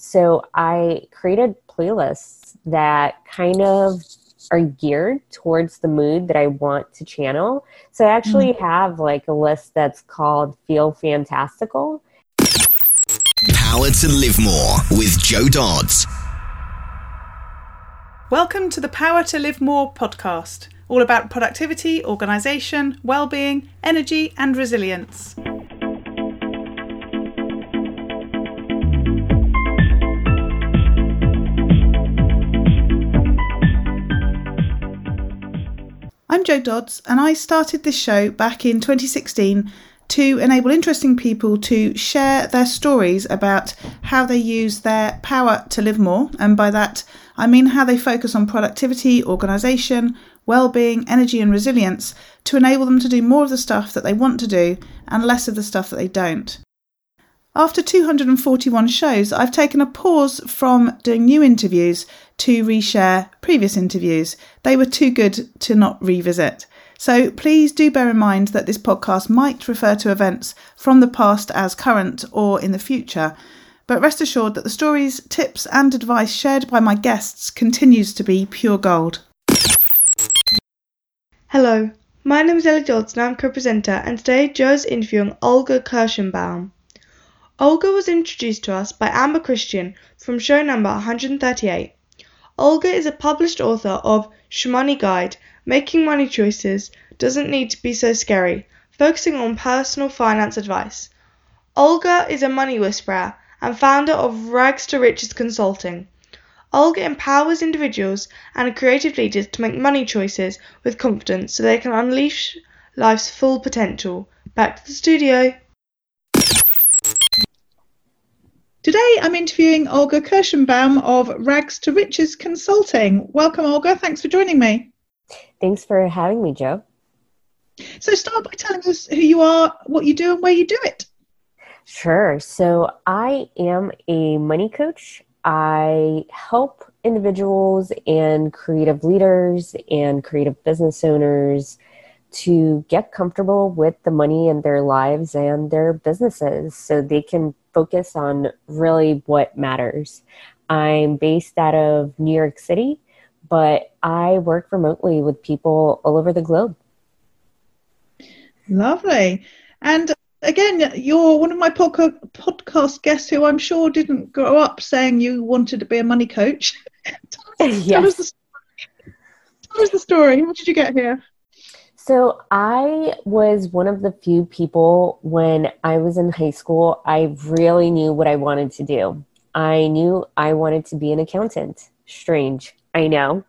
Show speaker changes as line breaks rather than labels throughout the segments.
So I created playlists that kind of are geared towards the mood that I want to channel. So I actually mm-hmm. have like a list that's called Feel Fantastical.
Power to Live More with Joe Dodds.
Welcome to the Power to Live More podcast, all about productivity, organisation, well-being, energy and resilience. I'm Joe Dodds, and I started this show back in 2016 to enable interesting people to share their stories about how they use their power to live more. And by that, I mean how they focus on productivity, organisation, well-being, energy, and resilience to enable them to do more of the stuff that they want to do and less of the stuff that they don't. After 241 shows, I've taken a pause from doing new interviews to reshare previous interviews. They were too good to not revisit. So please do bear in mind that this podcast might refer to events from the past as current or in the future. But rest assured that the stories, tips, and advice shared by my guests continues to be pure gold.
Hello, my name is Ellie Dodds and I'm co-presenter and today Joe is interviewing Olga Kirschenbaum. Olga was introduced to us by Amber Christian from show number 138. Olga is a published author of Shmoney Guide Making Money Choices Doesn't Need to Be So Scary, focusing on personal finance advice. Olga is a money whisperer and founder of Rags to Riches Consulting. Olga empowers individuals and creative leaders to make money choices with confidence so they can unleash life's full potential. Back to the studio.
Today I'm interviewing Olga Kirschenbaum of Rags to Riches Consulting. Welcome, Olga. Thanks for joining me.
Thanks for having me, Joe.
So, start by telling us who you are, what you do, and where you do it.
Sure. So, I am a money coach. I help individuals and creative leaders and creative business owners to get comfortable with the money in their lives and their businesses so they can focus on really what matters. I'm based out of New York City, but I work remotely with people all over the globe.
Lovely. And again, you're one of my podca- podcast guests who I'm sure didn't grow up saying you wanted to be a money coach. tell, us, yes. tell, us the story. tell us the story. How did you get here?
So I was one of the few people when I was in high school, I really knew what I wanted to do. I knew I wanted to be an accountant. Strange, I know.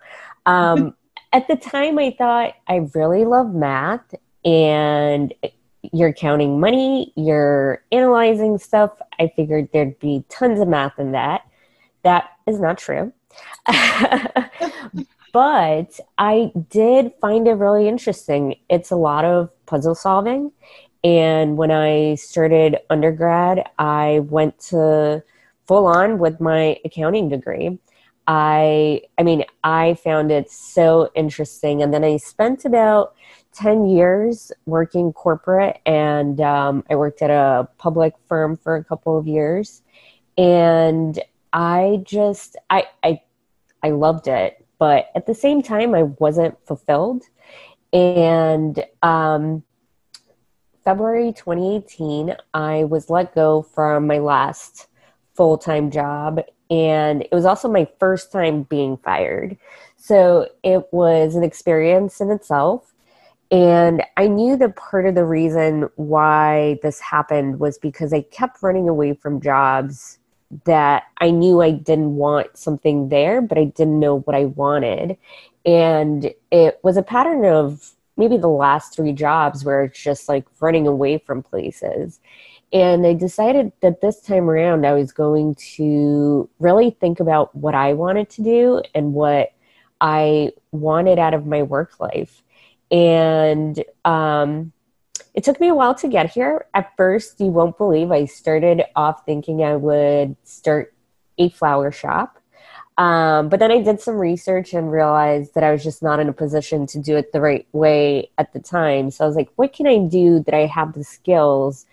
Um, at the time, I thought I really love math and you're counting money, you're analyzing stuff. I figured there'd be tons of math in that. That is not true. But I did find it really interesting. It's a lot of puzzle solving. And when I started undergrad, I went to full on with my accounting degree. I I mean, I found it so interesting. And then I spent about 10 years working corporate and um, I worked at a public firm for a couple of years. And I just I I I loved it but at the same time, I wasn't fulfilled. And um, February 2018, I was let go from my last full time job. And it was also my first time being fired. So it was an experience in itself. And I knew that part of the reason why this happened was because I kept running away from jobs that I knew I didn't want something there, but I didn't know what I wanted. And it was a pattern of maybe the last three jobs where it's just like running away from places. And I decided that this time around I was going to really think about what I wanted to do and what I wanted out of my work life. And um, it took me a while to get here. At first, you won't believe I started off thinking I would start a flower shop. Um, but then I did some research and realized that I was just not in a position to do it the right way at the time. So I was like, what can I do that I have the skills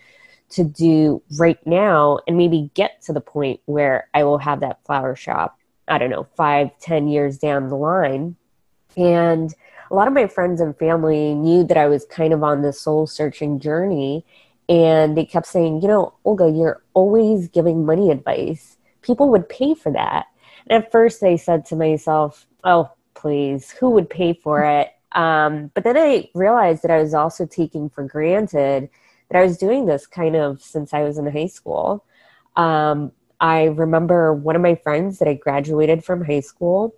to do right now and maybe get to the point where I will have that flower shop, I don't know, five, ten years down the line. And a lot of my friends and family knew that I was kind of on this soul searching journey. And they kept saying, you know, Olga, you're always giving money advice. People would pay for that. And at first I said to myself, oh, please, who would pay for it? Um, but then I realized that I was also taking for granted that I was doing this kind of since I was in high school. Um, I remember one of my friends that I graduated from high school.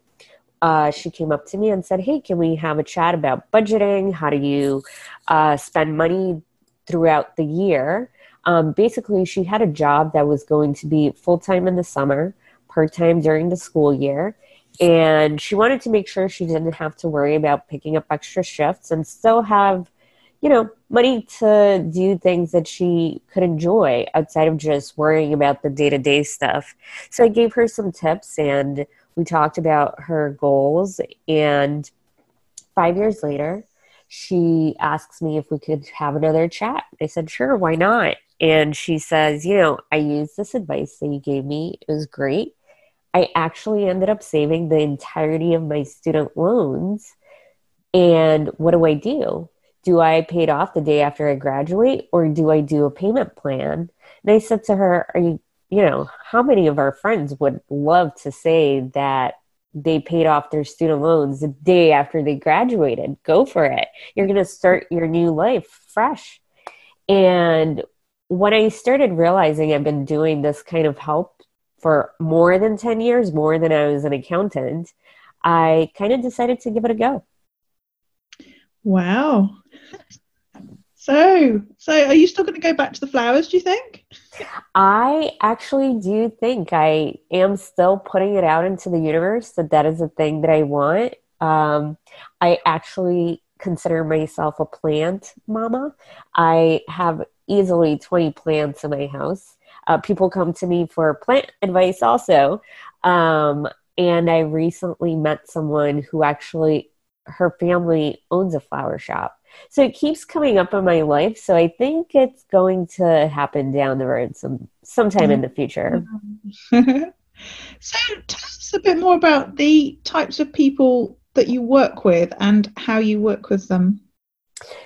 Uh, she came up to me and said, Hey, can we have a chat about budgeting? How do you uh, spend money throughout the year? Um, basically, she had a job that was going to be full time in the summer, part time during the school year and she wanted to make sure she didn't have to worry about picking up extra shifts and still have you know money to do things that she could enjoy outside of just worrying about the day-to-day stuff so i gave her some tips and we talked about her goals and five years later she asks me if we could have another chat i said sure why not and she says you know i used this advice that you gave me it was great I actually ended up saving the entirety of my student loans. And what do I do? Do I pay it off the day after I graduate or do I do a payment plan? And I said to her, Are you, you know, how many of our friends would love to say that they paid off their student loans the day after they graduated? Go for it. You're going to start your new life fresh. And when I started realizing I've been doing this kind of help for more than 10 years, more than I was an accountant, I kind of decided to give it a go.
Wow. So, so are you still going to go back to the flowers, do you think?
I actually do think I am still putting it out into the universe that that is a thing that I want. Um, I actually consider myself a plant mama. I have easily 20 plants in my house. Uh, people come to me for plant advice also. Um, and I recently met someone who actually, her family owns a flower shop. So it keeps coming up in my life. So I think it's going to happen down the road some sometime in the future.
so tell us a bit more about the types of people that you work with and how you work with them.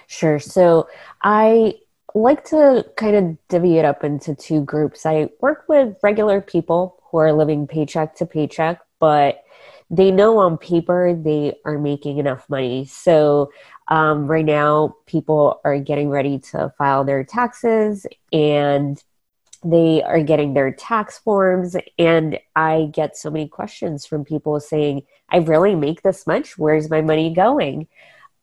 Sure. So I like to kind of divvy it up into two groups. I work with regular people who are living paycheck to paycheck, but they know on paper they are making enough money. So um, right now, people are getting ready to file their taxes and they are getting their tax forms. And I get so many questions from people saying, I really make this much. Where's my money going?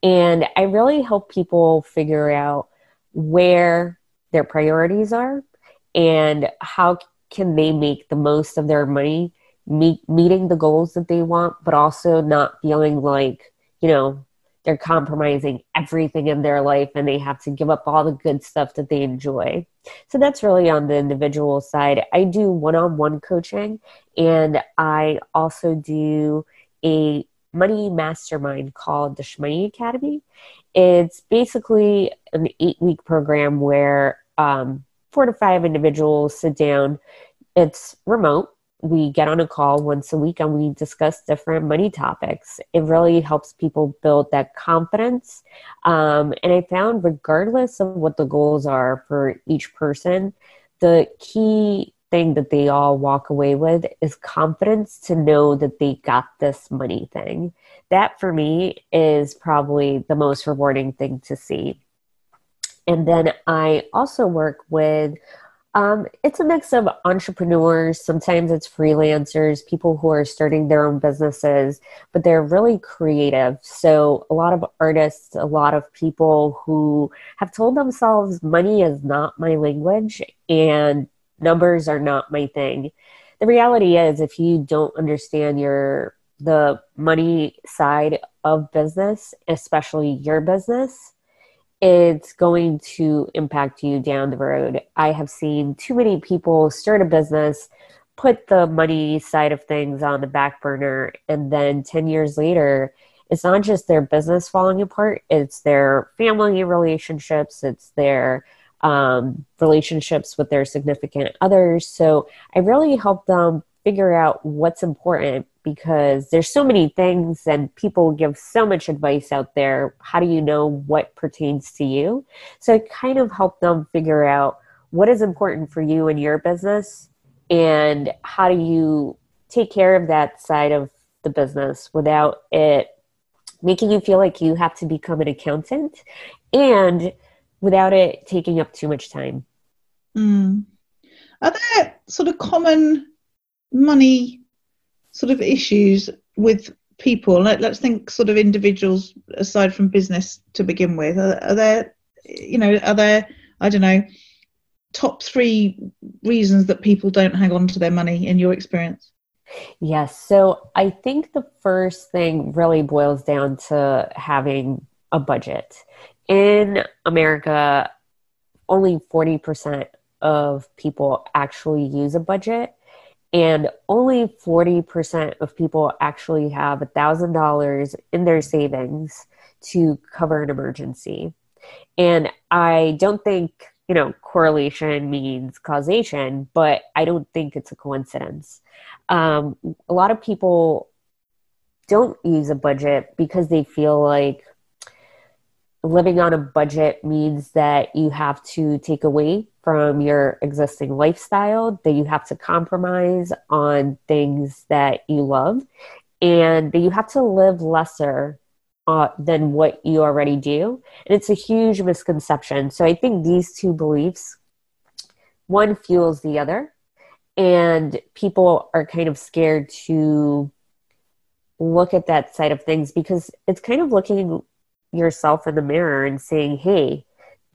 And I really help people figure out where their priorities are and how can they make the most of their money meet, meeting the goals that they want but also not feeling like you know they're compromising everything in their life and they have to give up all the good stuff that they enjoy so that's really on the individual side i do one-on-one coaching and i also do a money mastermind called the Shmoney Academy. It's basically an eight week program where um, four to five individuals sit down. It's remote. We get on a call once a week and we discuss different money topics. It really helps people build that confidence. Um, and I found, regardless of what the goals are for each person, the key thing that they all walk away with is confidence to know that they got this money thing. That for me is probably the most rewarding thing to see. And then I also work with um, it's a mix of entrepreneurs, sometimes it's freelancers, people who are starting their own businesses, but they're really creative. So, a lot of artists, a lot of people who have told themselves money is not my language and numbers are not my thing. The reality is if you don't understand your the money side of business, especially your business, it's going to impact you down the road. I have seen too many people start a business, put the money side of things on the back burner, and then 10 years later, it's not just their business falling apart, it's their family relationships, it's their um, relationships with their significant others. So I really help them figure out what's important because there's so many things and people give so much advice out there. How do you know what pertains to you? So I kind of help them figure out what is important for you and your business and how do you take care of that side of the business without it making you feel like you have to become an accountant and without it taking up too much time.
Mm. Are there sort of common money sort of issues with people? Let, us think sort of individuals aside from business to begin with. Are, are there, you know, are there, I don't know, top three reasons that people don't hang on to their money in your experience?
Yes. So I think the first thing really boils down to having a budget. In America, only 40% of people actually use a budget, and only 40% of people actually have $1,000 in their savings to cover an emergency. And I don't think, you know, correlation means causation, but I don't think it's a coincidence. Um, a lot of people don't use a budget because they feel like living on a budget means that you have to take away from your existing lifestyle, that you have to compromise on things that you love, and that you have to live lesser uh, than what you already do. And it's a huge misconception. So I think these two beliefs, one fuels the other, and people are kind of scared to look at that side of things because it's kind of looking yourself in the mirror and saying, hey,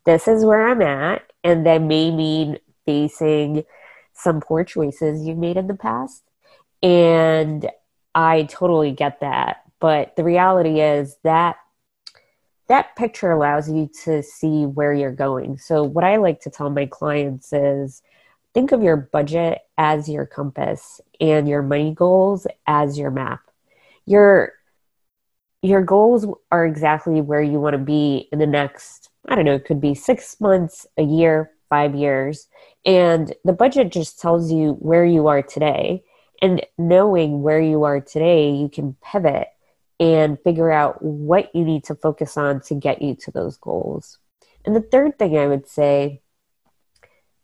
this is where I'm at. And that may mean facing some poor choices you've made in the past. And I totally get that. But the reality is that that picture allows you to see where you're going. So, what I like to tell my clients is think of your budget as your compass and your money goals as your map. Your your goals are exactly where you want to be in the next, I don't know, it could be six months, a year, five years. And the budget just tells you where you are today. And knowing where you are today, you can pivot and figure out what you need to focus on to get you to those goals. And the third thing I would say,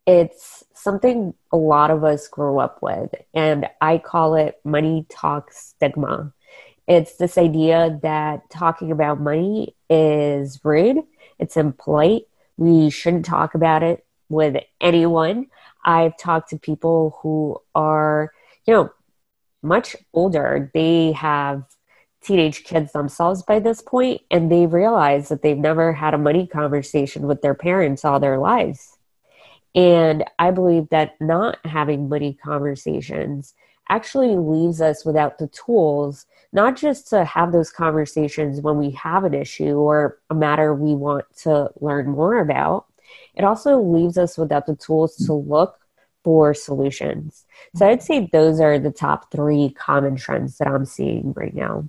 it's something a lot of us grow up with, and I call it money talk stigma. It's this idea that talking about money is rude, it's impolite, we shouldn't talk about it with anyone. I've talked to people who are, you know, much older. They have teenage kids themselves by this point, and they realize that they've never had a money conversation with their parents all their lives. And I believe that not having money conversations actually leaves us without the tools, not just to have those conversations when we have an issue or a matter we want to learn more about, it also leaves us without the tools to look for solutions. So I'd say those are the top three common trends that I'm seeing right now.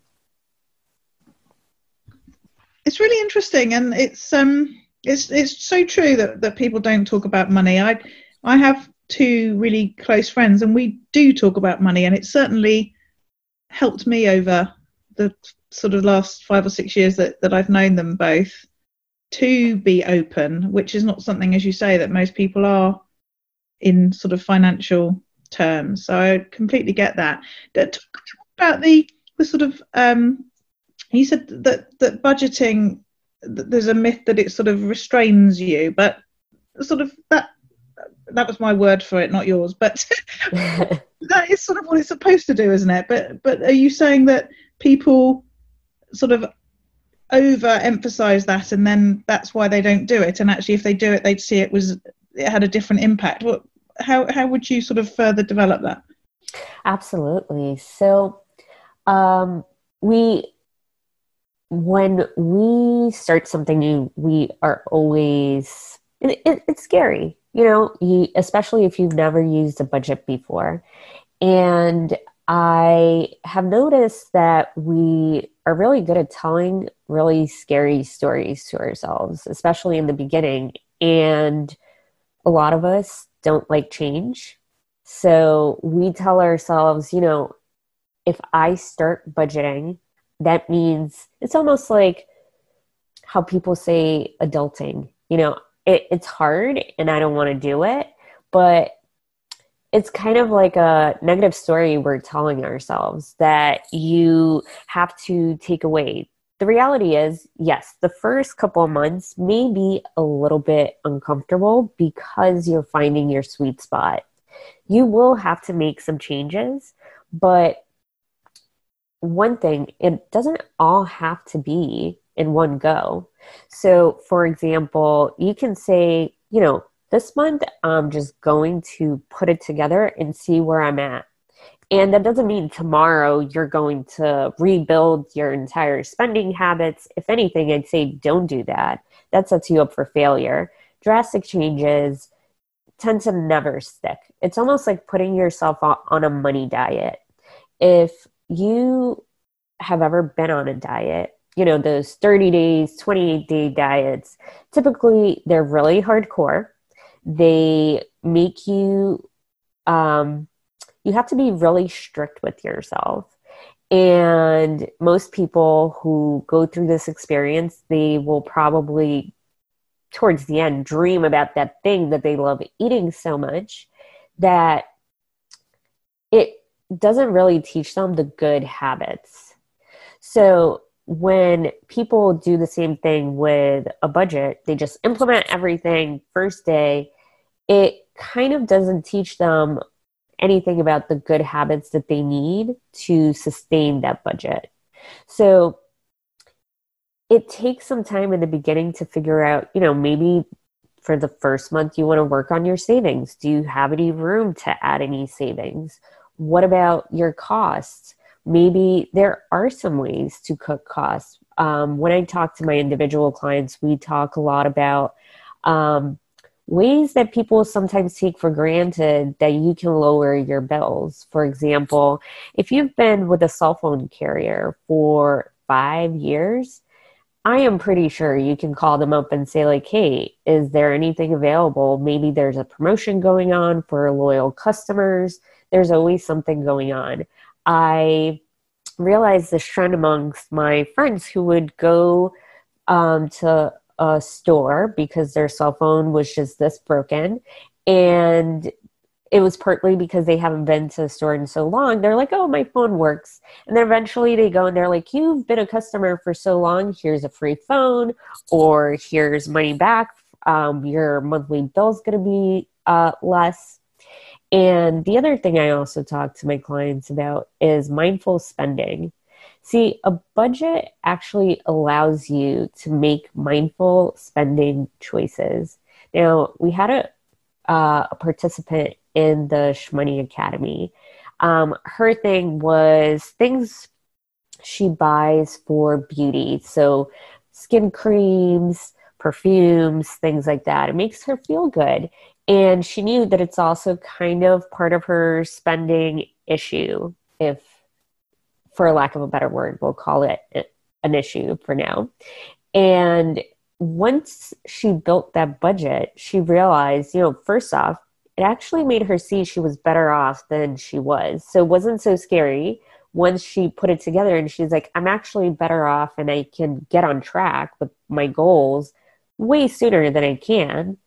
It's really interesting, and it's um, it's it's so true that, that people don't talk about money. I I have two really close friends, and we do talk about money, and it certainly helped me over the sort of last five or six years that, that I've known them both to be open, which is not something, as you say, that most people are in sort of financial terms. So I completely get that. Talk about the the sort of um, he said that that budgeting there's a myth that it sort of restrains you, but sort of that that was my word for it, not yours. But that is sort of what it's supposed to do, isn't it? But but are you saying that people sort of overemphasize that, and then that's why they don't do it? And actually, if they do it, they'd see it was it had a different impact. What how how would you sort of further develop that?
Absolutely. So um, we when we start something new, we are always it, it, it's scary you know, you, especially if you've never used a budget before. And I have noticed that we are really good at telling really scary stories to ourselves, especially in the beginning. And a lot of us don't like change. So we tell ourselves, you know, if I start budgeting, that means it's almost like how people say adulting. You know, it, it's hard and I don't want to do it, but it's kind of like a negative story we're telling ourselves that you have to take away. The reality is, yes, the first couple of months may be a little bit uncomfortable because you're finding your sweet spot. You will have to make some changes, but one thing, it doesn't all have to be in one go. So, for example, you can say, you know, this month, I'm just going to put it together and see where I'm at. And that doesn't mean tomorrow you're going to rebuild your entire spending habits. If anything, I'd say don't do that. That sets you up for failure. Drastic changes tend to never stick. It's almost like putting yourself on a money diet. If you have ever been on a diet, you know, those 30 days, 28 day diets, typically they're really hardcore. They make you um, you have to be really strict with yourself. And most people who go through this experience they will probably towards the end dream about that thing that they love eating so much that it doesn't really teach them the good habits. So when people do the same thing with a budget, they just implement everything first day, it kind of doesn't teach them anything about the good habits that they need to sustain that budget. So it takes some time in the beginning to figure out, you know, maybe for the first month you want to work on your savings. Do you have any room to add any savings? What about your costs? Maybe there are some ways to cut costs. Um, when I talk to my individual clients, we talk a lot about um, ways that people sometimes take for granted that you can lower your bills. For example, if you've been with a cell phone carrier for five years, I am pretty sure you can call them up and say, like, hey, is there anything available? Maybe there's a promotion going on for loyal customers. There's always something going on. I realized this trend amongst my friends who would go um, to a store because their cell phone was just this broken. And it was partly because they haven't been to the store in so long. They're like, oh, my phone works. And then eventually they go and they're like, you've been a customer for so long. Here's a free phone, or here's money back. Um, your monthly bill's going to be uh, less. And the other thing I also talk to my clients about is mindful spending. See, a budget actually allows you to make mindful spending choices. Now, we had a, uh, a participant in the Shmoney Academy. Um, her thing was things she buys for beauty. So, skin creams, perfumes, things like that. It makes her feel good. And she knew that it's also kind of part of her spending issue, if, for lack of a better word, we'll call it an issue for now. And once she built that budget, she realized, you know, first off, it actually made her see she was better off than she was. So it wasn't so scary once she put it together and she's like, I'm actually better off and I can get on track with my goals way sooner than I can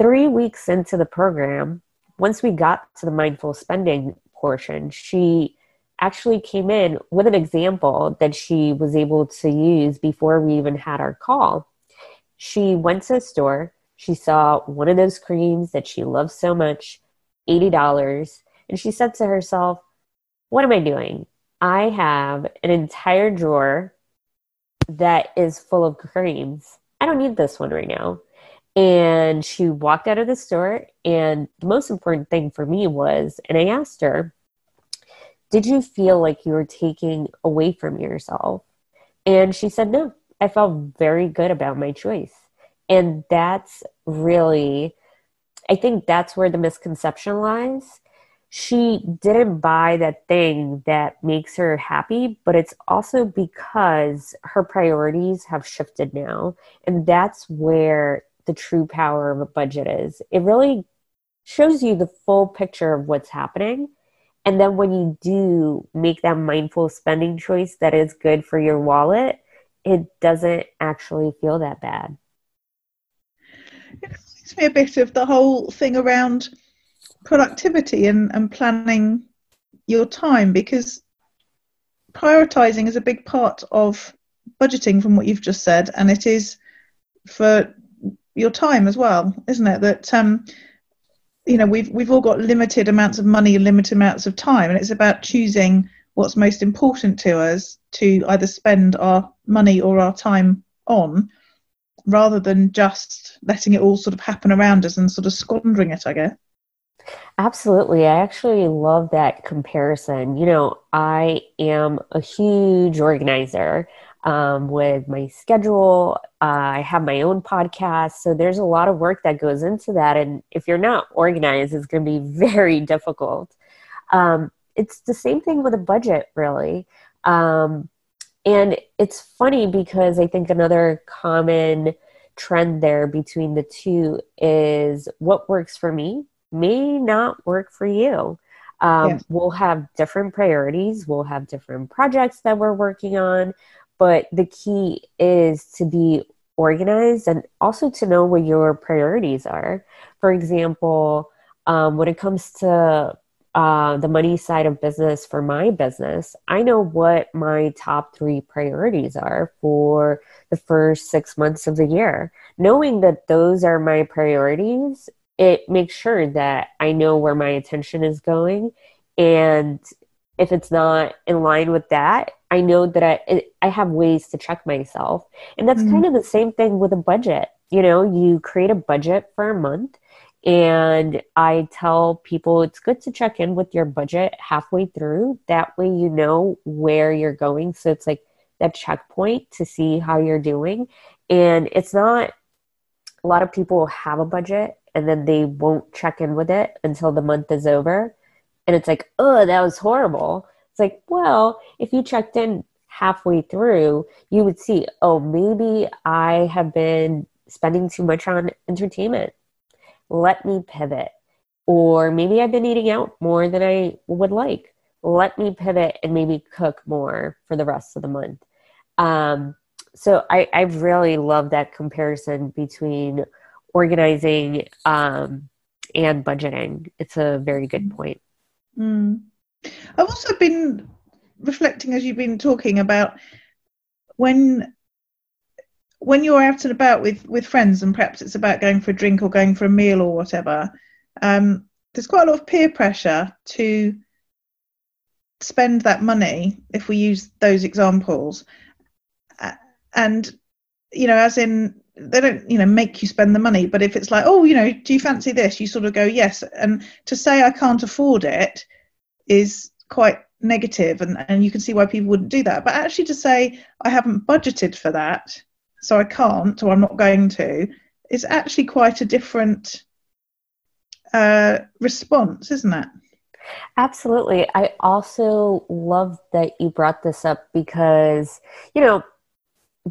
three weeks into the program, once we got to the mindful spending portion, she actually came in with an example that she was able to use before we even had our call. She went to the store, she saw one of those creams that she loves so much, $80, and she said to herself, What am I doing? I have an entire drawer that is full of creams. I don't need this one right now. And she walked out of the store. And the most important thing for me was, and I asked her, Did you feel like you were taking away from yourself? And she said, No, I felt very good about my choice. And that's really, I think that's where the misconception lies. She didn't buy that thing that makes her happy, but it's also because her priorities have shifted now. And that's where the true power of a budget is. It really shows you the full picture of what's happening. And then when you do make that mindful spending choice that is good for your wallet, it doesn't actually feel that bad.
It reminds me a bit of the whole thing around productivity and, and planning your time because prioritizing is a big part of budgeting from what you've just said and it is for your time as well isn't it that um you know we've we've all got limited amounts of money limited amounts of time and it's about choosing what's most important to us to either spend our money or our time on rather than just letting it all sort of happen around us and sort of squandering it i guess
Absolutely. I actually love that comparison. You know, I am a huge organizer um, with my schedule. Uh, I have my own podcast. So there's a lot of work that goes into that. And if you're not organized, it's going to be very difficult. Um, it's the same thing with a budget, really. Um, and it's funny because I think another common trend there between the two is what works for me may not work for you. Um, yes. We'll have different priorities, we'll have different projects that we're working on, but the key is to be organized and also to know what your priorities are. For example, um, when it comes to uh, the money side of business for my business, I know what my top three priorities are for the first six months of the year. Knowing that those are my priorities it makes sure that I know where my attention is going. And if it's not in line with that, I know that I, it, I have ways to check myself. And that's mm-hmm. kind of the same thing with a budget. You know, you create a budget for a month. And I tell people it's good to check in with your budget halfway through. That way, you know where you're going. So it's like that checkpoint to see how you're doing. And it's not, a lot of people have a budget and then they won't check in with it until the month is over. And it's like, oh, that was horrible. Like, well, if you checked in halfway through, you would see, oh, maybe I have been spending too much on entertainment. Let me pivot. Or maybe I've been eating out more than I would like. Let me pivot and maybe cook more for the rest of the month. Um, so I, I really love that comparison between organizing um, and budgeting. It's a very good point.
Mm. I've also been reflecting as you've been talking about when when you're out and about with with friends and perhaps it's about going for a drink or going for a meal or whatever um, there's quite a lot of peer pressure to spend that money if we use those examples. And you know as in they don't you know make you spend the money but if it's like oh you know do you fancy this? You sort of go yes and to say i can't afford it is quite negative and, and you can see why people wouldn't do that. But actually to say i haven't budgeted for that so i can't or i'm not going to is actually quite a different uh, response isn't it?
Absolutely. I also love that you brought this up because you know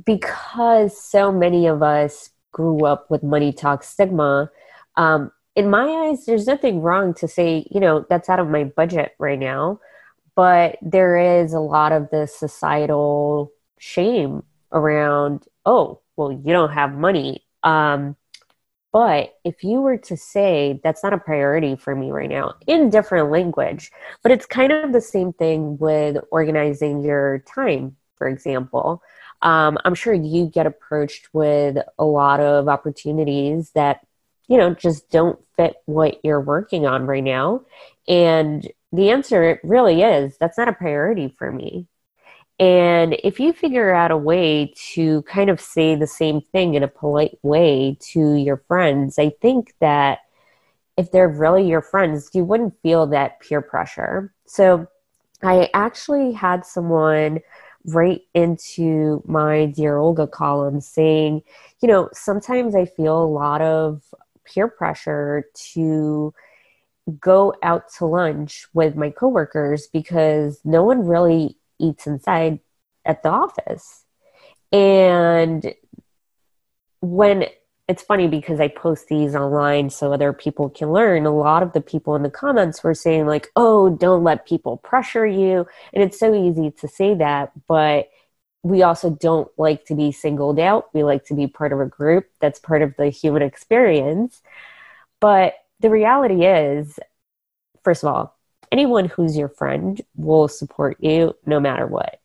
because so many of us grew up with money talk stigma, um, in my eyes, there's nothing wrong to say, you know, that's out of my budget right now. But there is a lot of the societal shame around, oh, well, you don't have money. Um, but if you were to say that's not a priority for me right now in different language, but it's kind of the same thing with organizing your time, for example um, I'm sure you get approached with a lot of opportunities that, you know, just don't fit what you're working on write now. And the answer really is that's not a priority for me. And if you figure out a way to kind of say the same thing in a polite way to your friends, I think that if they're really your friends, you wouldn't feel that peer pressure. So I actually had someone right into my Dear Olga column saying, you know, sometimes I feel a lot of peer pressure to go out to lunch with my coworkers because no one really eats inside at the office. And when it's funny because I post these online so other people can learn. A lot of the people in the comments were saying, like, oh, don't let people pressure you. And it's so easy to say that, but we also don't like to be singled out. We like to be part of a group that's part of the human experience. But the reality is, first of all, anyone who's your friend will support you no matter what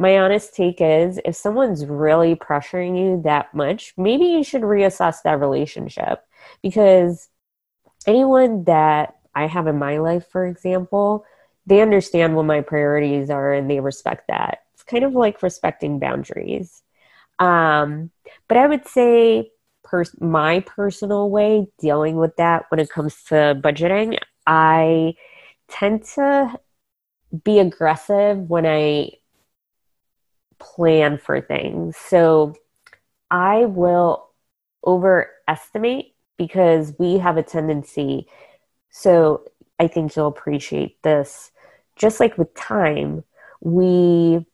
my honest take is if someone's really pressuring you that much, maybe you should reassess that relationship because anyone that I have in my life, for example, they understand what my priorities are and they respect that. Kind of like respecting boundaries. Um, but I would say pers- my personal way dealing with that when it comes to budgeting, I tend to be aggressive when I plan for things. So I will overestimate because we have a tendency. So I think you'll appreciate this. Just like with time, we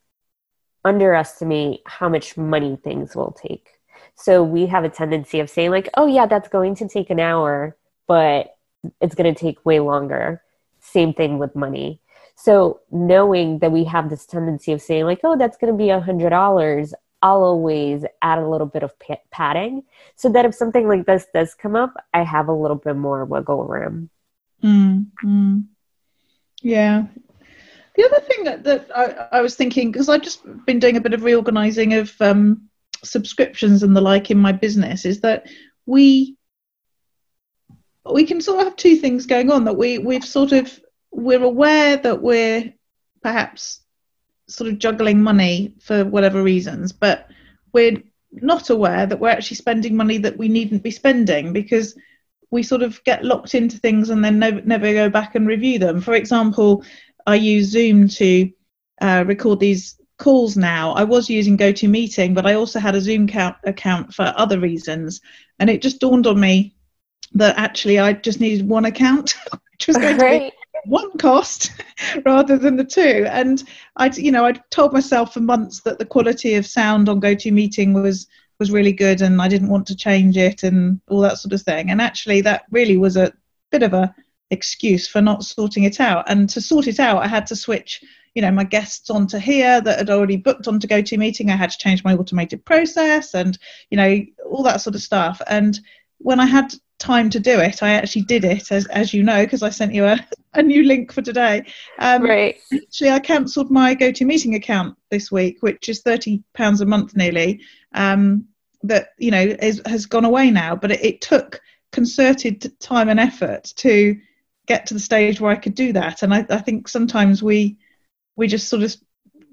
underestimate how much money things will take. So we have a tendency of saying, like, oh, yeah, that's going to take an hour, but it's going to take way longer. Same thing with money. So knowing that we have this tendency of saying like, oh, that's going to be a hundred dollars, I'll always add a little bit of padding so that if something like this does come up, I have a little bit more wiggle room.
Mm, Yeah. The other thing that, that I, I was thinking, because I've just been doing a bit of reorganizing of um, subscriptions and the like in my business, is that we we can sort of have two things going on that we we've sort of we're aware that we're perhaps sort of juggling money for whatever reasons, but we're not aware that we're actually spending money that we needn't be spending because we sort of get locked into things and then never, never go back and review them. For example, I use Zoom to uh, record these calls now. I was using GoToMeeting, but I also had a Zoom count, account for other reasons. And it just dawned on me that actually I just needed one account, which was going right. to be one cost rather than the two. And I, you know, I told myself for months that the quality of sound on GoToMeeting was was really good, and I didn't want to change it and all that sort of thing. And actually, that really was a bit of a excuse for not sorting it out. And to sort it out, I had to switch, you know, my guests onto here that had already booked onto GoToMeeting. I had to change my automated process, and you know, all that sort of stuff. And when I had time to do it, I actually did it, as, as you know, because I sent you a, a new link for today.
Um, right.
Actually, I cancelled my GoToMeeting account this week, which is thirty pounds a month nearly. Um, that you know is, has gone away now, but it, it took concerted time and effort to get to the stage where I could do that. And I, I think sometimes we we just sort of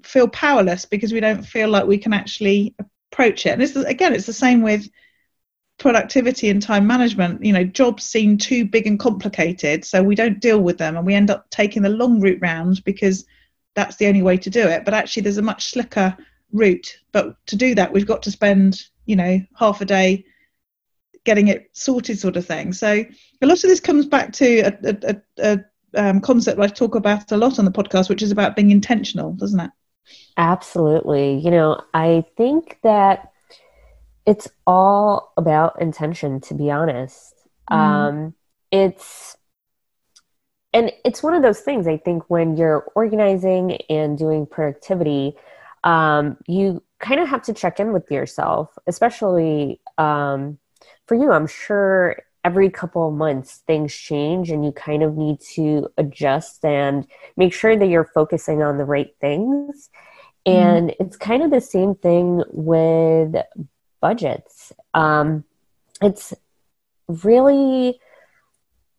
feel powerless because we don't feel like we can actually approach it. And this again, it's the same with productivity and time management you know jobs seem too big and complicated so we don't deal with them and we end up taking the long route round because that's the only way to do it but actually there's a much slicker route but to do that we've got to spend you know half a day getting it sorted sort of thing. So a lot of this comes back to a, a, a, a um, concept I talk about a lot on the podcast which is about being intentional doesn't it?
Absolutely. You know i think that it's all about intention to be honest. Mm. um it's and it's one of those things i think when you're organizing and doing productivity um you kind of have to check in with yourself especially um for you i'm sure every couple of months things change and you kind of need to adjust and make sure that you're focusing on the right things mm. and mm. it's kind of the same thing with budgets. Um, it's really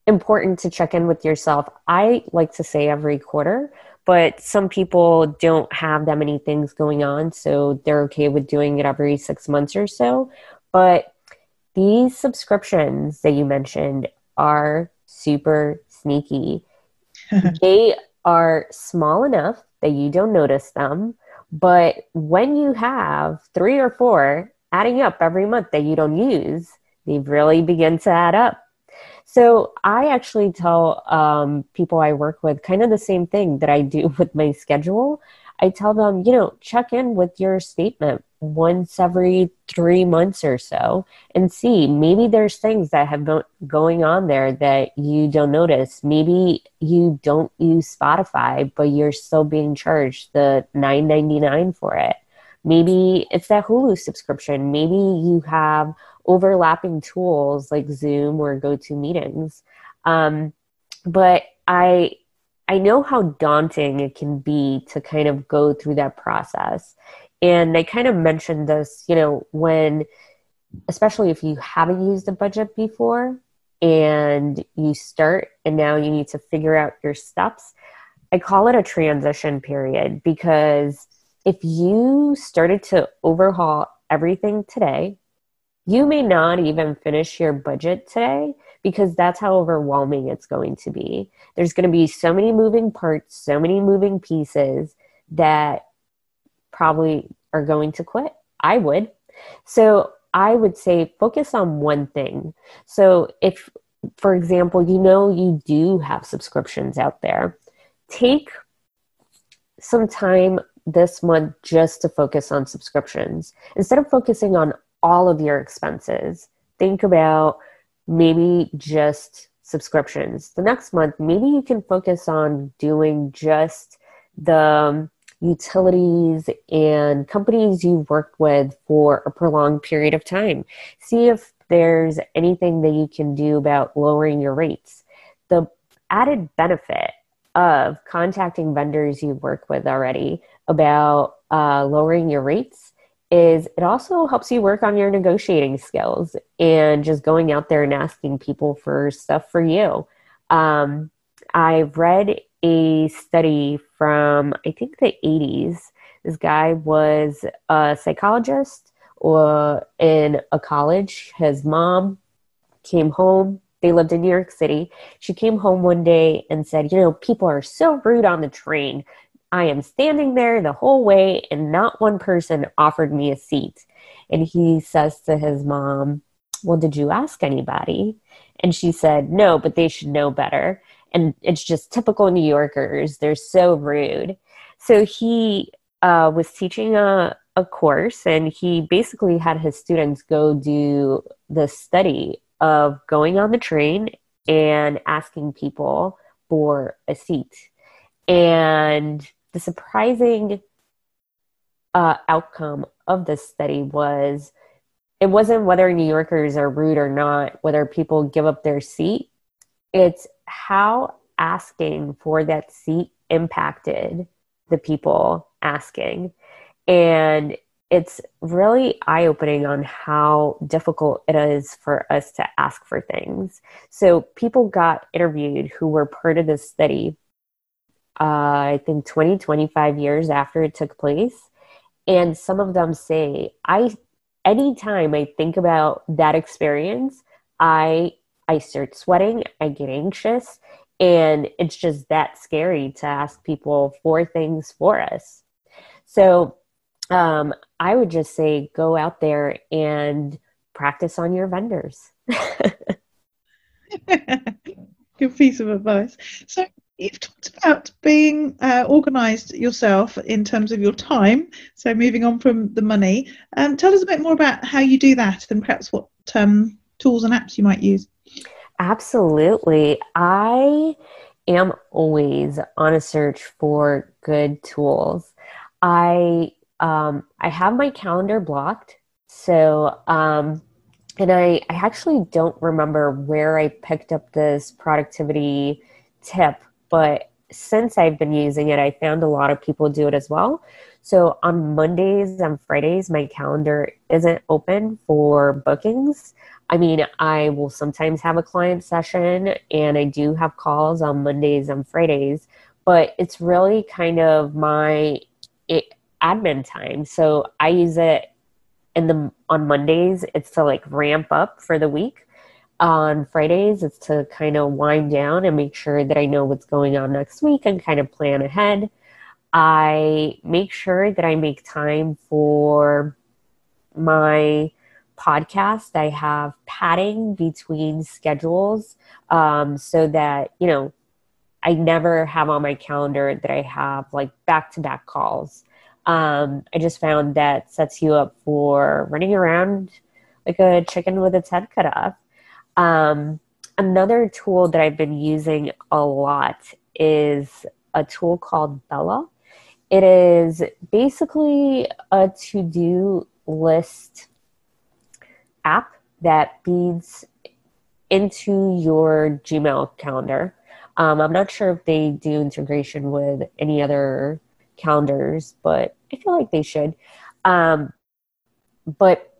important to check in with yourself. I like to say every quarter, but some people don't have that many things going on, so they're okay with doing it every six months or so. But these subscriptions that you mentioned are super sneaky. they are small enough that you don't notice them, but when you have three or four, adding up every month that you don't use, they really begin to add up. So I actually tell um, people I work with kind of the same thing that I do with my schedule. I tell them, you know, check in with your statement once every three months or so and see maybe there's things that have been going on there that you don't notice. Maybe you don't use spotify but you're still being charged the 9.99 for it. Maybe it's that hulu subscription. Maybe you have overlapping tools like zoom or GoToMeetings. Um, but i i know how daunting it can be to kind of go through that process. And I kind of mentioned this, you know, when, especially if you haven't used a budget before and you start and now you need to figure out your steps, I call it a transition period because if you started to overhaul everything today, you may not even finish your budget today because that's how overwhelming it's going to be. There's going to be so many moving parts, so many moving pieces that probably are going to quit. I would. So I would say focus on one thing. So if, for example, you know you do have subscriptions out there, take some time this month just to focus on subscriptions. Instead of focusing on all of your expenses, think about maybe just subscriptions. The next month, maybe you can focus on doing just the utilities and companies you've worked with for a prolonged period of time. See if there's anything that you can do about lowering your rates. The added benefit of contacting vendors you work with already about uh, lowering your rates is it also helps you work on your negotiating skills and just going out there and asking people for stuff for you. Um, I've read a study from I think the 80s. This guy was a psychologist or in a college. His mom came home. They lived in New York City. She came home one day and said, "You know, people are so rude on the train. I am standing there the whole way and not one person offered me a seat." And he says to his mom, "Well, did you ask anybody?" And she said, "No, but they should know better." and it's just typical New Yorkers. They're so rude. So he uh, was teaching a, a course, and he basically had his students go do the study of going on the train and asking people for a seat. And the surprising uh, outcome of this study was it wasn't whether New Yorkers are rude or not, whether people give up their seat. It's how asking for that seat impacted the people asking. And it's really eye opening on how difficult it is for us to ask for things. So, people got interviewed who were part of this study, uh, I think 20, 25 years after it took place. And some of them say, I, anytime I think about that experience, I I start sweating, I get anxious, and it's just that scary to ask people for things for us. So um, I would just say go out there and practice on your vendors.
Good piece of advice. So you've talked about being uh, organized yourself in terms of your time. So moving on from the money, um, tell us a bit more about how you do that and perhaps what um, tools and apps you might use.
Absolutely. I am always on a search for good tools. I um, I have my calendar blocked, so um, and I, I actually don't remember where I picked up this productivity tip, but since I've been using it, I found a lot of people do it as well. So on Mondays and Fridays, my calendar isn't open for bookings. I mean, I will sometimes have a client session and I do have calls on Mondays and Fridays, but it's really kind of my it, admin time. So I use it in the on Mondays it's to like ramp up for the week. On Fridays is to kind of wind down and make sure that I know what's going on next week and kind of plan ahead. I make sure that I make time for my podcast. I have padding between schedules um, so that, you know, I never have on my calendar that I have like back to back calls. Um, I just found that sets you up for running around like a chicken with its head cut off. Um, another tool that I've been using a lot is a tool called Bella. It is basically a to do list app that feeds into your Gmail calendar. Um, I'm not sure if they do integration with any other calendars, but I feel like they should. Um, but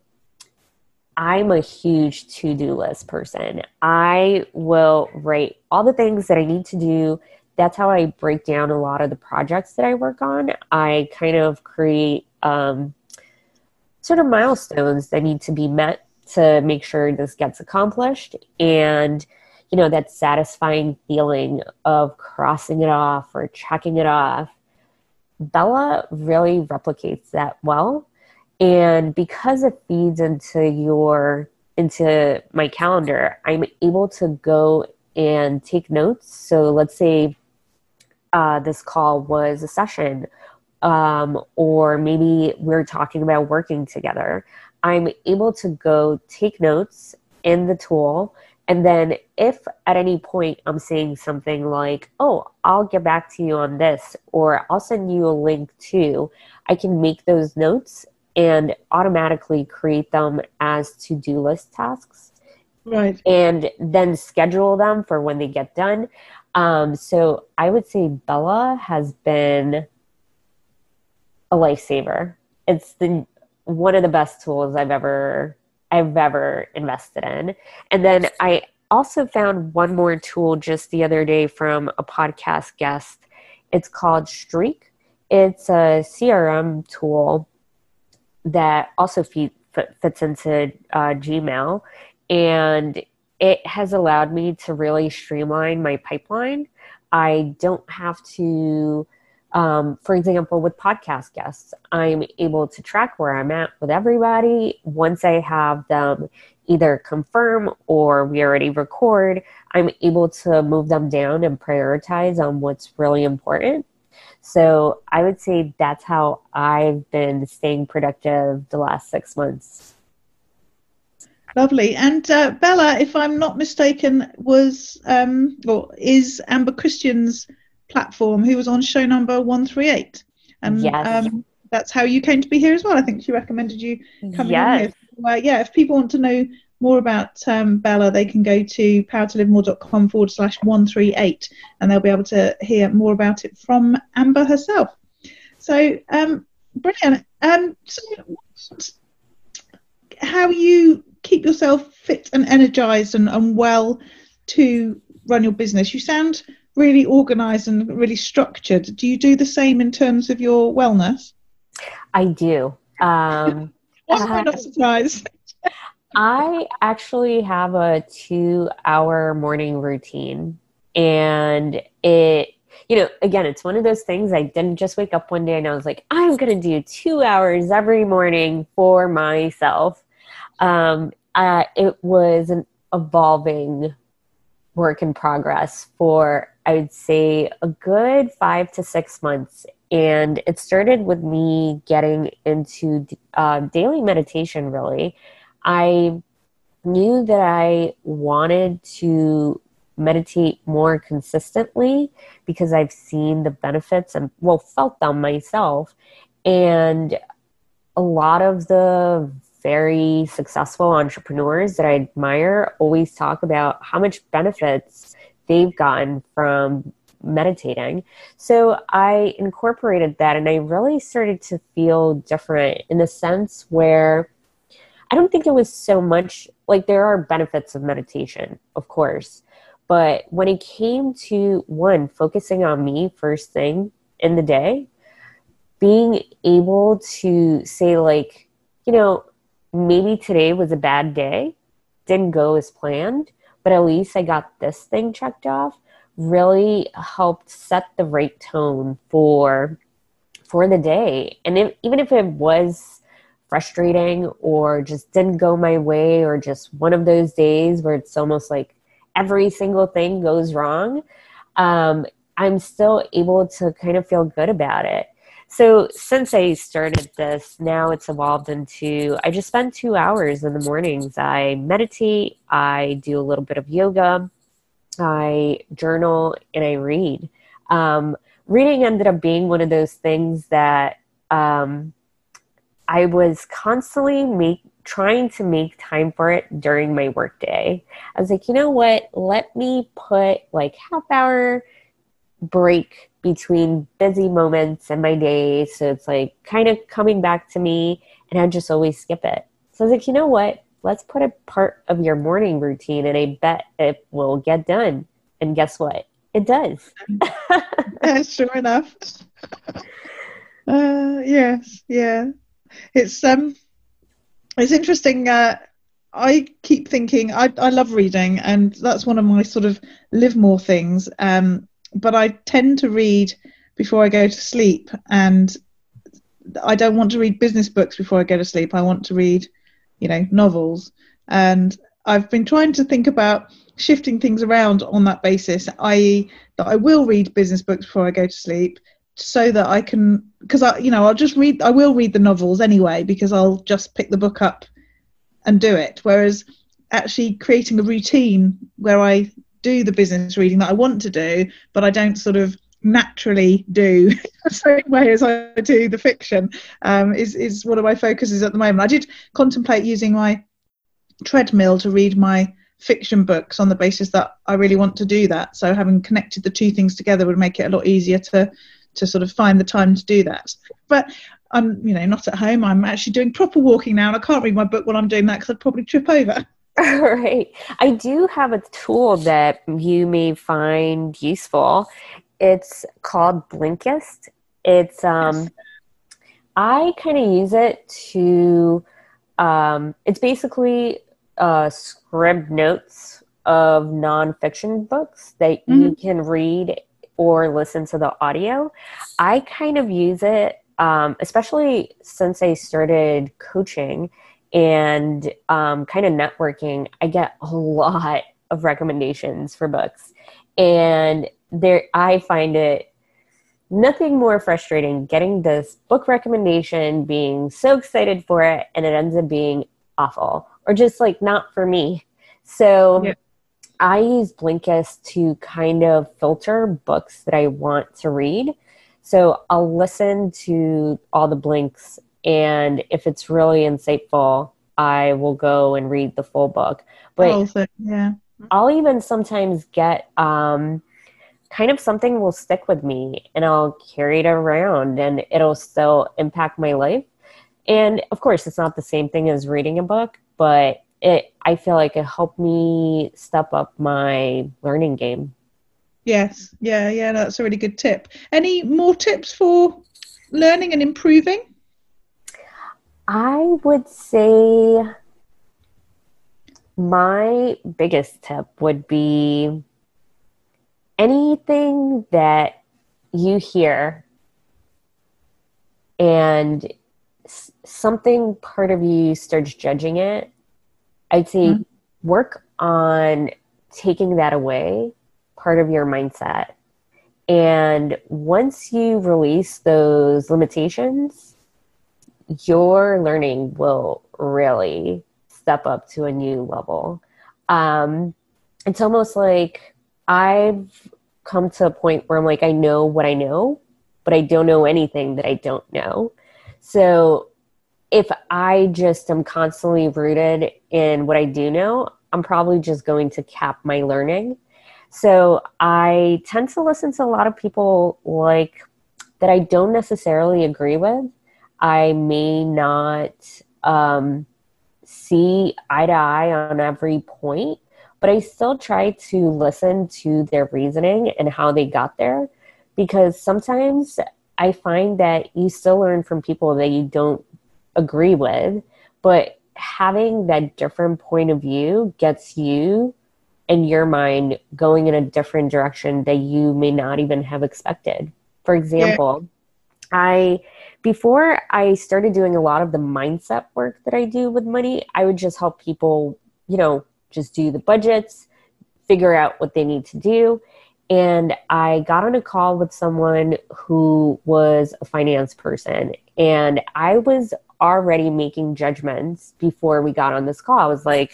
I'm a huge to do list person. I will write all the things that I need to do. That's how I break down a lot of the projects that I work on. I kind of create um, sort of milestones that need to be met to make sure this gets accomplished. And, you know, that satisfying feeling of crossing it off or checking it off. Bella really replicates that well and because it feeds into your into my calendar i'm able to go and take notes. So let's say uh, this call was a session um, or maybe we're talking about working together. I'm able to go take notes in the tool. And then if at any point i'm saying something like oh i'll get back to you on this or i'll send you a link to i can make those notes and automatically create them as to do list tasks.
Right.
And then schedule them for when they get done. Um, so I would say Bella has been a lifesaver. It's the one of the best tools I've ever I've ever invested in. And then I also found one more tool just the other day from a podcast guest. It's called Streak. It's a CRM tool that also feed, fits into uh, Gmail. And it has allowed me to really streamline my pipeline. I don't have to, um, for example, with podcast guests, I'm able to track where I'm at with everybody. Once I have them either confirm or we already record, I'm able to move them down and prioritize on what's really important. So I would say that's how I've been staying productive the last six months.
Lovely. And uh, Bella, if I'm not mistaken, was um, or is Amber Christian's platform who was on show number 138. And
yes.
um, that's how you came to be here as well. I think she recommended you coming yes. on here. Well, yeah, if people want to know more about um, Bella, they can go to powertolivemore.com forward slash 138 and they'll be able to hear more about it from Amber herself. So, um, brilliant. Um, so, how you keep yourself fit and energized and, and well to run your business? You sound really organized and really structured. Do you do the same in terms of your wellness?
I do. Um,
Why am I not surprised?
I actually have a two hour morning routine. And it, you know, again, it's one of those things I didn't just wake up one day and I was like, I'm going to do two hours every morning for myself. Um, uh, it was an evolving work in progress for, I would say, a good five to six months. And it started with me getting into uh, daily meditation, really. I knew that I wanted to meditate more consistently because I've seen the benefits and, well, felt them myself. And a lot of the very successful entrepreneurs that I admire always talk about how much benefits they've gotten from meditating. So I incorporated that and I really started to feel different in the sense where I don't think it was so much like there are benefits of meditation, of course. But when it came to one, focusing on me first thing in the day, being able to say, like, you know, maybe today was a bad day, didn't go as planned, but at least I got this thing checked off, really helped set the right tone for for the day. And if, even if it was frustrating or just didn't go my way or just one of those days where it's almost like every single thing goes wrong um, I'm still able to kind of feel good about it. So since I started this, now it's evolved into I just spend two hours in the mornings. I meditate, I do a little bit of yoga, I journal, and I read. Um, reading ended up being one of those things that um, I was constantly make, trying to make time for it during my workday. I was like, you know what? Let me put like half hour break between busy moments in my day. So it's like kind of coming back to me, and I just always skip it. So I was like, you know what? Let's put a part of your morning routine, and I bet it will get done. And guess what? It does.
yeah, sure enough. Uh, yes, yeah. It's um, it's interesting. Uh, I keep thinking I I love reading, and that's one of my sort of live more things. Um, but I tend to read before I go to sleep, and I don't want to read business books before I go to sleep. I want to read, you know, novels. And I've been trying to think about shifting things around on that basis, i.e., that I will read business books before I go to sleep, so that I can, because I, you know, I'll just read. I will read the novels anyway because I'll just pick the book up and do it. Whereas actually creating a routine where I do the business reading that I want to do, but I don't sort of naturally do the same way as I do the fiction um, is, is one of my focuses at the moment. I did contemplate using my treadmill to read my fiction books on the basis that I really want to do that. So having connected the two things together would make it a lot easier to to sort of find the time to do that. But I'm, you know, not at home. I'm actually doing proper walking now, and I can't read my book while I'm doing that because I'd probably trip over.
All right. I do have a tool that you may find useful. It's called Blinkist. It's um yes. I kind of use it to um it's basically uh scribd notes of nonfiction books that mm-hmm. you can read or listen to the audio. I kind of use it um, especially since I started coaching and um, kind of networking, I get a lot of recommendations for books. And there, I find it nothing more frustrating getting this book recommendation, being so excited for it, and it ends up being awful or just like not for me. So yeah. I use Blinkist to kind of filter books that I want to read. So I'll listen to all the blinks and if it's really insightful i will go and read the full book. But also, yeah. I'll even sometimes get um, kind of something will stick with me and i'll carry it around and it'll still impact my life. And of course it's not the same thing as reading a book but it i feel like it helped me step up my learning game.
Yes. Yeah yeah that's a really good tip. Any more tips for learning and improving?
I would say my biggest tip would be anything that you hear and something part of you starts judging it, I'd say mm-hmm. work on taking that away, part of your mindset. And once you release those limitations, your learning will really step up to a new level. Um, it's almost like I've come to a point where I'm like, I know what I know, but I don't know anything that I don't know. So if I just am constantly rooted in what I do know, I'm probably just going to cap my learning. So I tend to listen to a lot of people like that I don't necessarily agree with, I may not um, see eye to eye on every point, but I still try to listen to their reasoning and how they got there because sometimes I find that you still learn from people that you don't agree with, but having that different point of view gets you and your mind going in a different direction that you may not even have expected. For example, yeah. I before I started doing a lot of the mindset work that I do with money, I would just help people, you know, just do the budgets, figure out what they need to do. and I got on a call with someone who was a finance person. And I was already making judgments before we got on this call. I was like,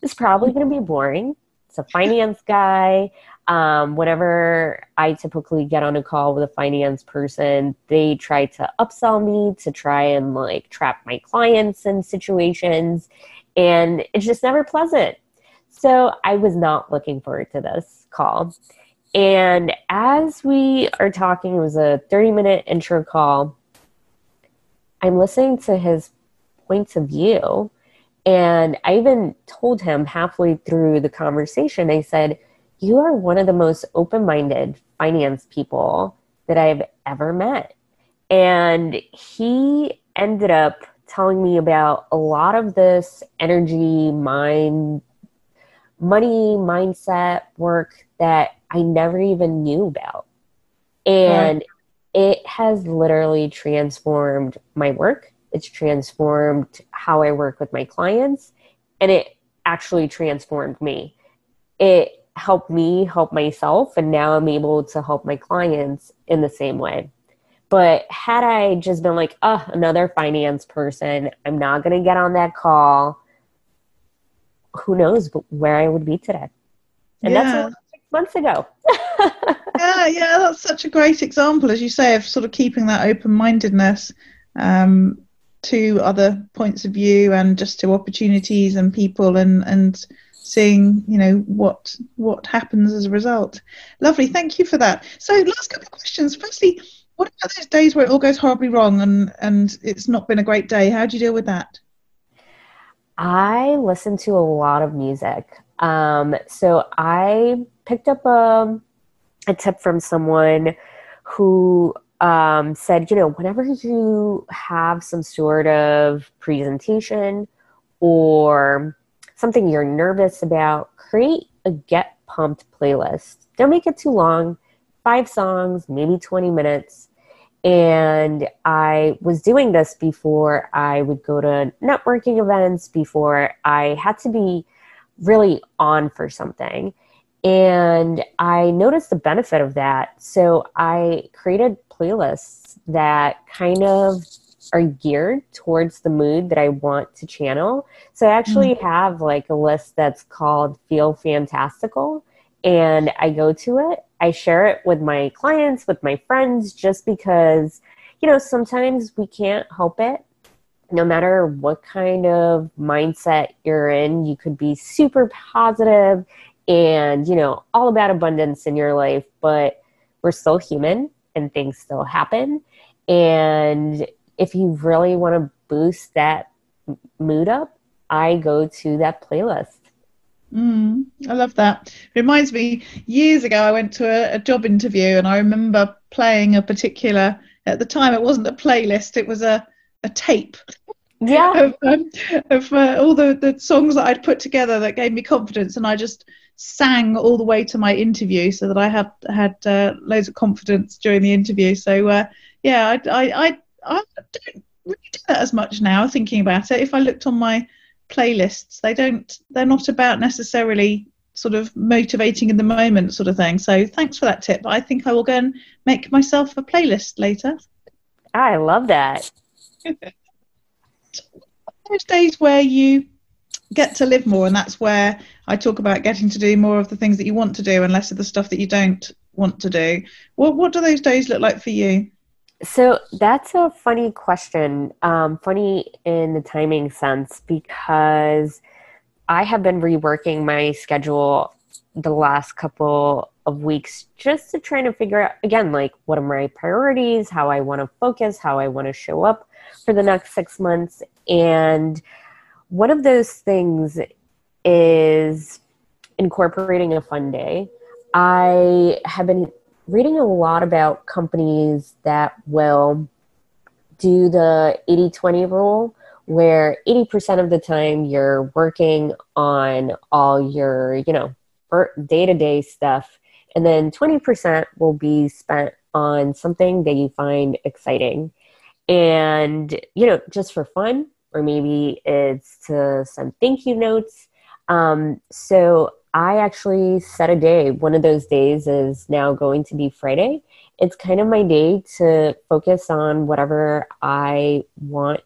this is probably going to be boring. It's a finance guy. Um, whenever I typically get on a call with a finance person, they try to upsell me to try and like trap my clients in situations. And it's just never pleasant. So I was not looking forward to this call. And as we are talking, it was a 30 minute intro call. I'm listening to his points of view. And I even told him halfway through the conversation, I said, You are one of the most open minded finance people that I've ever met. And he ended up telling me about a lot of this energy, mind, money mindset work that I never even knew about. And. It has literally transformed my work. It's transformed how I work with my clients. And it actually transformed me. It helped me help myself. And now I'm able to help my clients in the same way. But had I just been like, oh, another finance person, I'm not going to get on that call, who knows where I would be today. And yeah. that's months ago.
yeah, that's such a great example, as you say, of sort of keeping that open mindedness um, to other points of view and just to opportunities and people and and seeing you know what what happens as a result. Lovely, thank you for that. So, last couple of questions. Firstly, what about those days where it all goes horribly wrong and and it's not been a great day? How do you deal with that?
I listen to a lot of music. Um, so I picked up a, a tip from someone who um, said, you know, whenever you have some sort of presentation or something you're nervous about, create a get pumped playlist. Don't make it too long, five songs, maybe 20 minutes. And I was doing this before I would go to networking events, before I had to be really on for something. And I noticed the benefit of that. So I created playlists that kind of are geared towards the mood that I want to channel. So I actually mm-hmm. have like a list that's called Feel Fantastical. And I go to it, I share it with my clients, with my friends, just because, you know, sometimes we can't help it no matter what kind of mindset you're in, you could be super positive and, you know, all about abundance in your life, but we're still human and things still happen. And if you really want to boost that mood up, I go to that playlist.
Mm, I love that. Reminds me, years ago, I went to a, a job interview and I remember playing a particular, at the time, it wasn't a playlist, it was a, a tape
yeah.
Of, um, of uh, all the, the songs that I'd put together that gave me confidence and I just sang all the way to my interview so that I had had uh, loads of confidence during the interview. So uh, yeah I, I, I, I don't really do that as much now thinking about it. If I looked on my playlists they don't they're not about necessarily sort of motivating in the moment sort of thing. So thanks for that tip. I think I will go and make myself a playlist later.
I love that
those days where you get to live more, and that's where I talk about getting to do more of the things that you want to do and less of the stuff that you don't want to do. What what do those days look like for you?
So that's a funny question. Um, funny in the timing sense because I have been reworking my schedule the last couple of weeks just to try to figure out again like what are my priorities, how I want to focus, how I want to show up for the next six months. And one of those things is incorporating a fun day. I have been reading a lot about companies that will do the 80 20 rule, where 80% of the time you're working on all your, you know, day to day stuff, and then 20% will be spent on something that you find exciting and you know just for fun or maybe it's to send thank you notes um, so I actually set a day. One of those days is now going to be Friday. It's kind of my day to focus on whatever I want,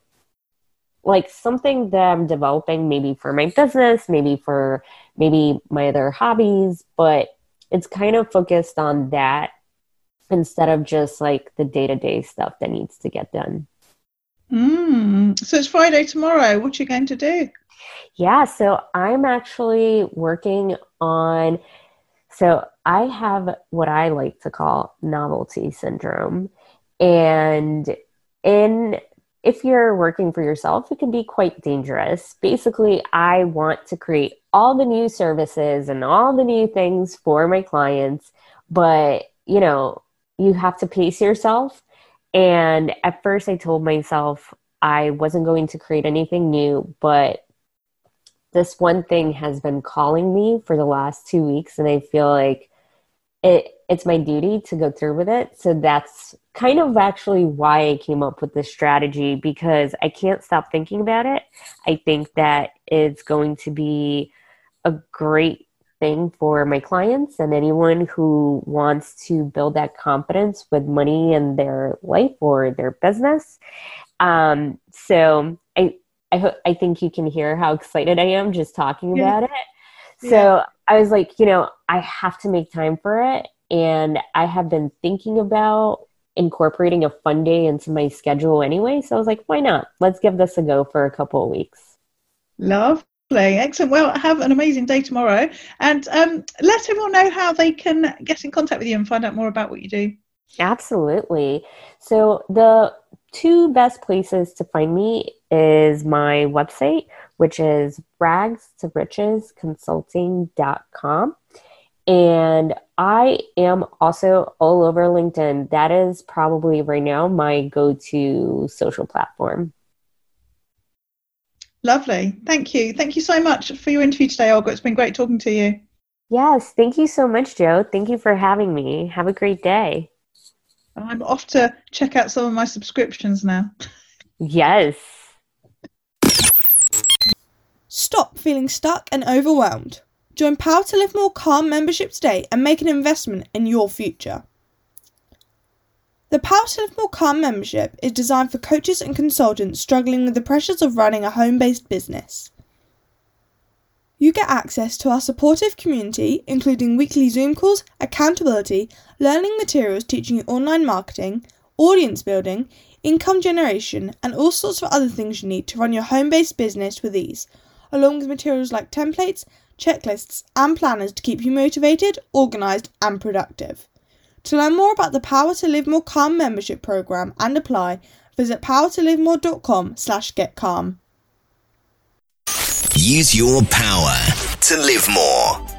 like something that I'm developing, maybe for my business, maybe for maybe my other hobbies, but it's kind of focused on that instead of just like the day to day stuff that needs to get done.
Mm. So it's Friday tomorrow. What are you going to do?
Yeah, so I'm actually working on. So I have what I like to call novelty syndrome. And in if you're working for yourself, it can be quite dangerous. Basically, I want to create all the new services and all the new things for my clients, but you know, you have to pace yourself. And at first, I told myself I wasn't going to create anything new, but this one thing has been calling me for the last two weeks, and I feel like it it's my duty to go through with it. So that's kind of actually why I came up with this strategy because I can't stop thinking about it. I think that it's going to be a great thing for my clients and anyone who wants to build that confidence with money in their life or their business. Um, so I I hope I think you can hear how excited I am just talking yeah. about it. So yeah. I was like, you know, I have to make time for it. And I have been thinking about incorporating a fun day into my schedule anyway. So I was like, why not? Let's give this a go for a couple of weeks.
Lovely. Excellent. Well, have an amazing day tomorrow. And um, let everyone know how they can get in contact with you and find out more about what you do.
Absolutely. So the two best places to find me is my website, which is rags to riches consulting.com. And I am also all over LinkedIn. That is probably right now my go to social platform.
Lovely. Thank you. Thank you so much for your interview today, Olga. It's been great talking to you.
Yes. Thank you so much, Jo. Thank you for having me. Have a great day.
I'm off to check out some of my subscriptions now.
Yes.
Stop feeling stuck and overwhelmed. Join Power to Live More Calm membership today and make an investment in your future. The Power to Live More Calm membership is designed for coaches and consultants struggling with the pressures of running a home based business. You get access to our supportive community, including weekly Zoom calls, accountability, learning materials teaching you online marketing, audience building, income generation, and all sorts of other things you need to run your home based business with ease, along with materials like templates, checklists, and planners to keep you motivated, organised, and productive. To learn more about the Power to Live More Calm membership program and apply, visit powertolivemore.com slash getcalm.
Use your power to live more.